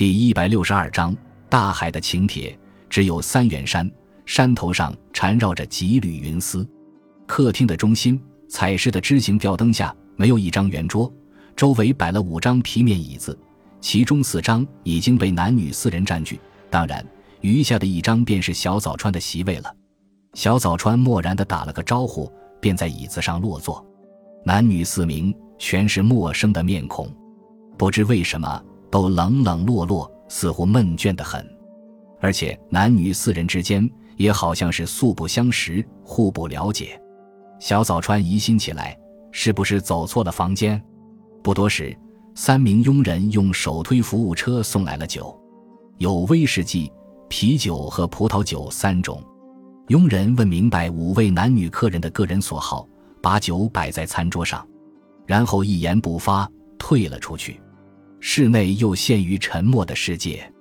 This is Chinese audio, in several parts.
第一百六十二章大海的请帖。只有三元山，山头上缠绕着几缕云丝。客厅的中心，彩饰的枝形吊灯下，没有一张圆桌，周围摆了五张皮面椅子，其中四张已经被男女四人占据。当然，余下的一张便是小早川的席位了。小早川漠然地打了个招呼，便在椅子上落座。男女四名全是陌生的面孔，不知为什么都冷冷落落，似乎闷倦得很。而且男女四人之间也好像是素不相识，互不了解。小早川疑心起来，是不是走错了房间？不多时，三名佣人用手推服务车送来了酒，有威士忌、啤酒和葡萄酒三种。佣人问明白五位男女客人的个人所好，把酒摆在餐桌上，然后一言不发退了出去。室内又陷于沉默的世界，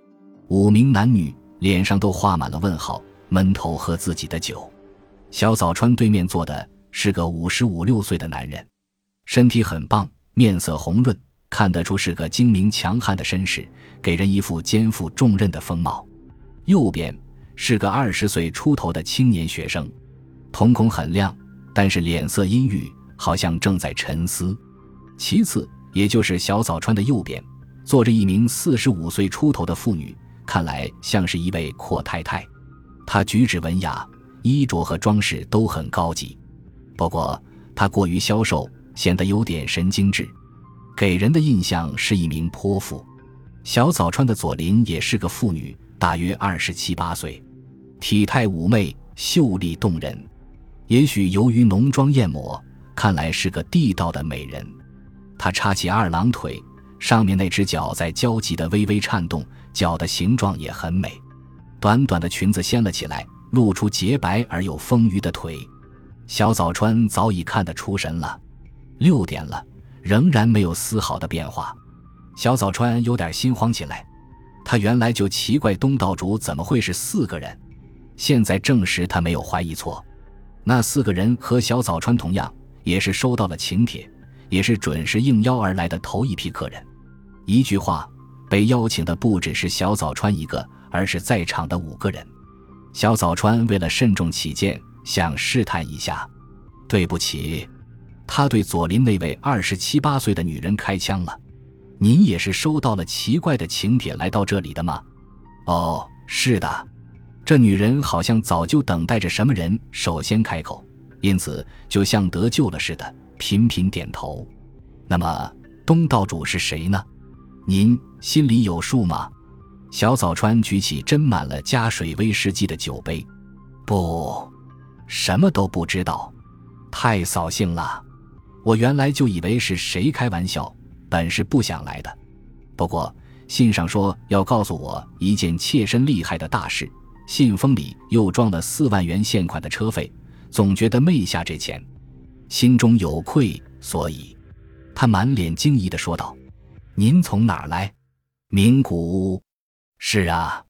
五名男女脸上都画满了问号，闷头喝自己的酒。小早川对面坐的是个五十五六岁的男人，身体很棒，面色红润，看得出是个精明强悍的绅士，给人一副肩负重任的风貌。右边。是个二十岁出头的青年学生，瞳孔很亮，但是脸色阴郁，好像正在沉思。其次，也就是小早川的右边，坐着一名四十五岁出头的妇女，看来像是一位阔太太。她举止文雅，衣着和装饰都很高级，不过她过于消瘦，显得有点神经质，给人的印象是一名泼妇。小早川的左邻也是个妇女，大约二十七八岁。体态妩媚，秀丽动人。也许由于浓妆艳抹，看来是个地道的美人。他叉起二郎腿，上面那只脚在焦急地微微颤动，脚的形状也很美。短短的裙子掀了起来，露出洁白而又丰腴的腿。小早川早已看得出神了。六点了，仍然没有丝毫的变化。小早川有点心慌起来。他原来就奇怪东道主怎么会是四个人。现在证实他没有怀疑错，那四个人和小早川同样，也是收到了请帖，也是准时应邀而来的头一批客人。一句话，被邀请的不只是小早川一个，而是在场的五个人。小早川为了慎重起见，想试探一下。对不起，他对左邻那位二十七八岁的女人开枪了。您也是收到了奇怪的请帖来到这里的吗？哦，是的。这女人好像早就等待着什么人首先开口，因此就像得救了似的，频频点头。那么东道主是谁呢？您心里有数吗？小早川举起斟满了加水威士忌的酒杯，不，什么都不知道，太扫兴了。我原来就以为是谁开玩笑，本是不想来的。不过信上说要告诉我一件切身利害的大事。信封里又装了四万元现款的车费，总觉得昧下这钱，心中有愧，所以，他满脸惊疑的说道：“您从哪儿来？名古屋。是啊，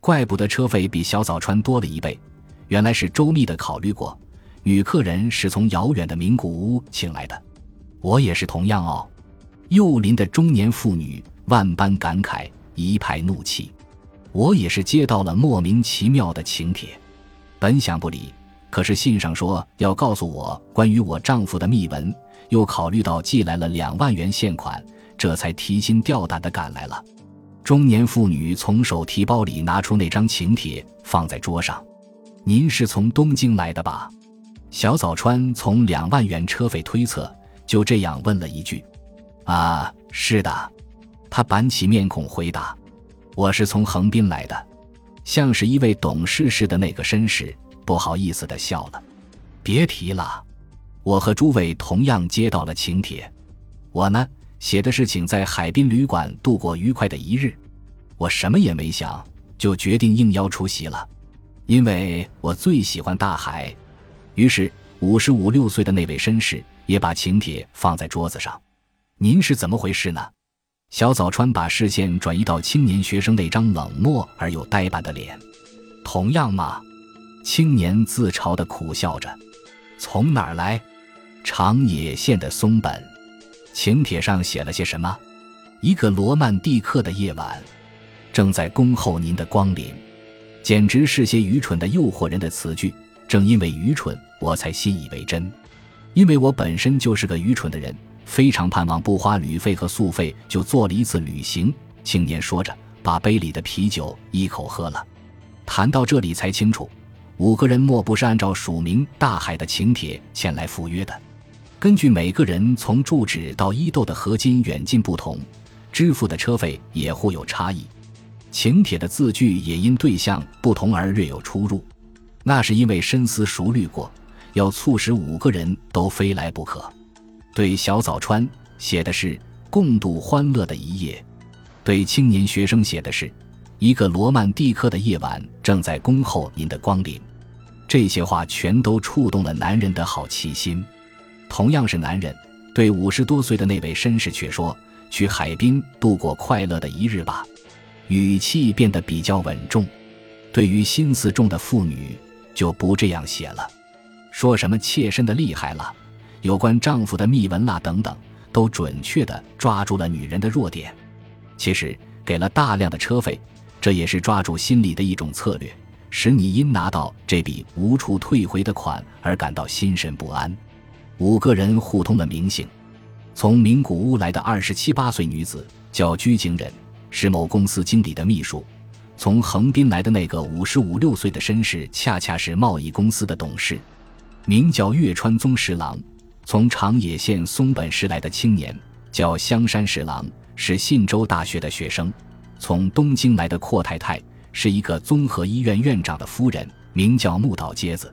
怪不得车费比小早川多了一倍，原来是周密的考虑过，女客人是从遥远的名古屋请来的。我也是同样哦。”幼林的中年妇女万般感慨，一派怒气。我也是接到了莫名其妙的请帖，本想不理，可是信上说要告诉我关于我丈夫的秘闻，又考虑到寄来了两万元现款，这才提心吊胆的赶来了。中年妇女从手提包里拿出那张请帖，放在桌上。您是从东京来的吧？小早川从两万元车费推测，就这样问了一句：“啊，是的。”他板起面孔回答。我是从横滨来的，像是一位懂事似的那个绅士，不好意思的笑了。别提了，我和诸位同样接到了请帖，我呢写的是请在海滨旅馆度过愉快的一日。我什么也没想，就决定应邀出席了，因为我最喜欢大海。于是五十五六岁的那位绅士也把请帖放在桌子上。您是怎么回事呢？小早川把视线转移到青年学生那张冷漠而又呆板的脸。同样吗？青年自嘲地苦笑着。从哪儿来？长野县的松本。请帖上写了些什么？一个罗曼蒂克的夜晚。正在恭候您的光临。”简直是些愚蠢的诱惑人的词句。正因为愚蠢，我才信以为真。因为我本身就是个愚蠢的人，非常盼望不花旅费和宿费就做了一次旅行。青年说着，把杯里的啤酒一口喝了。谈到这里，才清楚，五个人莫不是按照署名“大海”的请帖前来赴约的。根据每个人从住址到伊豆的河津远近不同，支付的车费也互有差异，请帖的字句也因对象不同而略有出入。那是因为深思熟虑过，要促使五个人都非来不可。对小早川写的是“共度欢乐的一夜”，对青年学生写的是“一个罗曼蒂克的夜晚正在恭候您的光临”。这些话全都触动了男人的好奇心。同样是男人，对五十多岁的那位绅士却说：“去海滨度过快乐的一日吧。”语气变得比较稳重。对于心思重的妇女。就不这样写了，说什么妾身的厉害了，有关丈夫的秘闻啦等等，都准确地抓住了女人的弱点。其实给了大量的车费，这也是抓住心理的一种策略，使你因拿到这笔无处退回的款而感到心神不安。五个人互通了名姓，从名古屋来的二十七八岁女子叫居井忍，是某公司经理的秘书。从横滨来的那个五十五六岁的绅士，恰恰是贸易公司的董事，名叫月川宗十郎。从长野县松本市来的青年叫香山十郎，是信州大学的学生。从东京来的阔太太是一个综合医院院长的夫人，名叫木岛接子。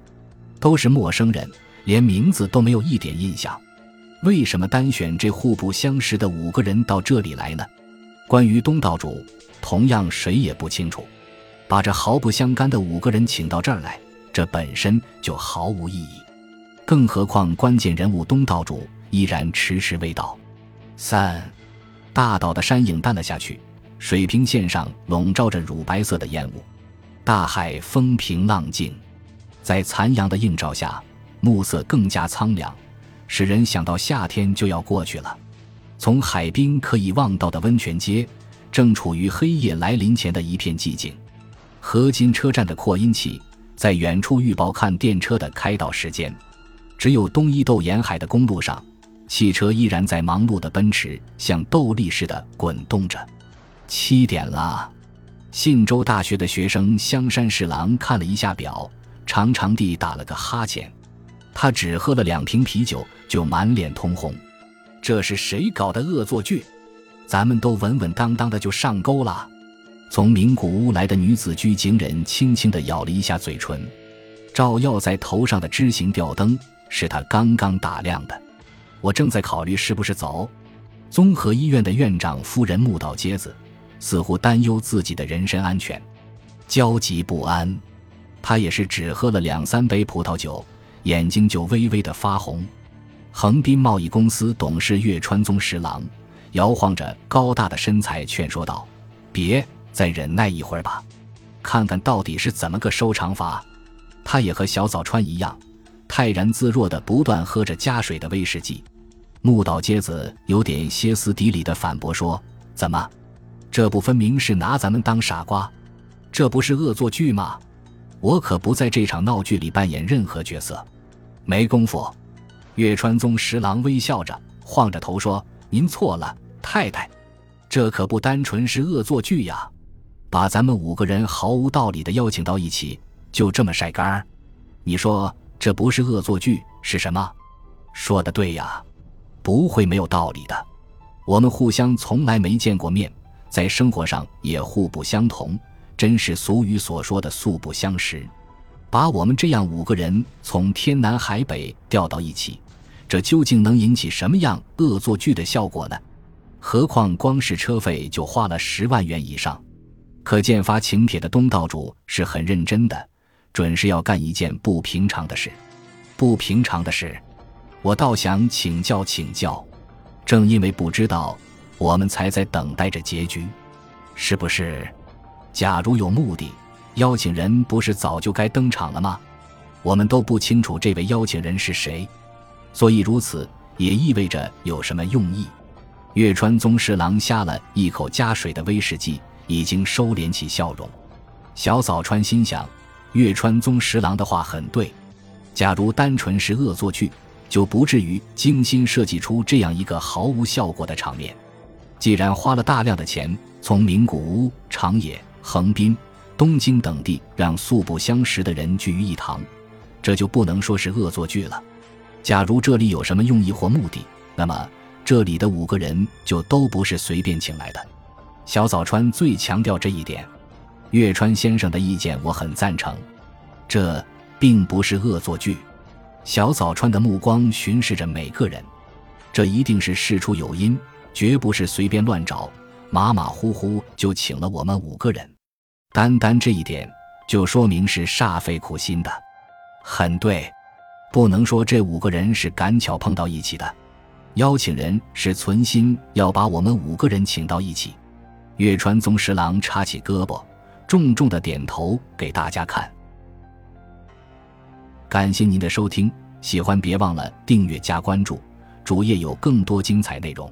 都是陌生人，连名字都没有一点印象。为什么单选这互不相识的五个人到这里来呢？关于东道主。同样，谁也不清楚，把这毫不相干的五个人请到这儿来，这本身就毫无意义。更何况，关键人物东道主依然迟迟未到。三，大岛的山影淡了下去，水平线上笼罩着乳白色的烟雾，大海风平浪静，在残阳的映照下，暮色更加苍凉，使人想到夏天就要过去了。从海滨可以望到的温泉街。正处于黑夜来临前的一片寂静，河津车站的扩音器在远处预报看电车的开道时间。只有东伊豆沿海的公路上，汽车依然在忙碌的奔驰，像斗笠似的滚动着。七点了，信州大学的学生香山侍郎看了一下表，长长地打了个哈欠。他只喝了两瓶啤酒，就满脸通红。这是谁搞的恶作剧？咱们都稳稳当当的就上钩了。从名古屋来的女子居井忍轻轻地咬了一下嘴唇，照耀在头上的枝形吊灯是他刚刚打亮的。我正在考虑是不是走。综合医院的院长夫人木岛接子似乎担忧自己的人身安全，焦急不安。他也是只喝了两三杯葡萄酒，眼睛就微微的发红。横滨贸易公司董事月川宗十郎。摇晃着高大的身材，劝说道：“别再忍耐一会儿吧，看看到底是怎么个收场法。”他也和小早川一样，泰然自若地不断喝着加水的威士忌。木岛接子有点歇斯底里地反驳说：“怎么，这不分明是拿咱们当傻瓜？这不是恶作剧吗？我可不在这场闹剧里扮演任何角色，没工夫。”月川宗十郎微笑着，晃着头说：“您错了。”太太，这可不单纯是恶作剧呀！把咱们五个人毫无道理的邀请到一起，就这么晒干儿？你说这不是恶作剧是什么？说的对呀，不会没有道理的。我们互相从来没见过面，在生活上也互不相同，真是俗语所说的素不相识。把我们这样五个人从天南海北调到一起，这究竟能引起什么样恶作剧的效果呢？何况光是车费就花了十万元以上，可见发请帖的东道主是很认真的，准是要干一件不平常的事。不平常的事，我倒想请教请教。正因为不知道，我们才在等待着结局，是不是？假如有目的，邀请人不是早就该登场了吗？我们都不清楚这位邀请人是谁，所以如此也意味着有什么用意。月川宗十郎呷了一口加水的威士忌，已经收敛起笑容。小早川心想，月川宗十郎的话很对。假如单纯是恶作剧，就不至于精心设计出这样一个毫无效果的场面。既然花了大量的钱，从名古屋、长野、横滨、东京等地让素不相识的人聚于一堂，这就不能说是恶作剧了。假如这里有什么用意或目的，那么这里的五个人就都不是随便请来的。小早川最强调这一点。月川先生的意见我很赞成，这并不是恶作剧。小早川的目光巡视着每个人，这一定是事出有因，绝不是随便乱找，马马虎虎就请了我们五个人。单单这一点就说明是煞费苦心的。很对，不能说这五个人是赶巧碰到一起的，邀请人是存心要把我们五个人请到一起。月川宗十郎插起胳膊。重重的点头给大家看。感谢您的收听，喜欢别忘了订阅加关注，主页有更多精彩内容。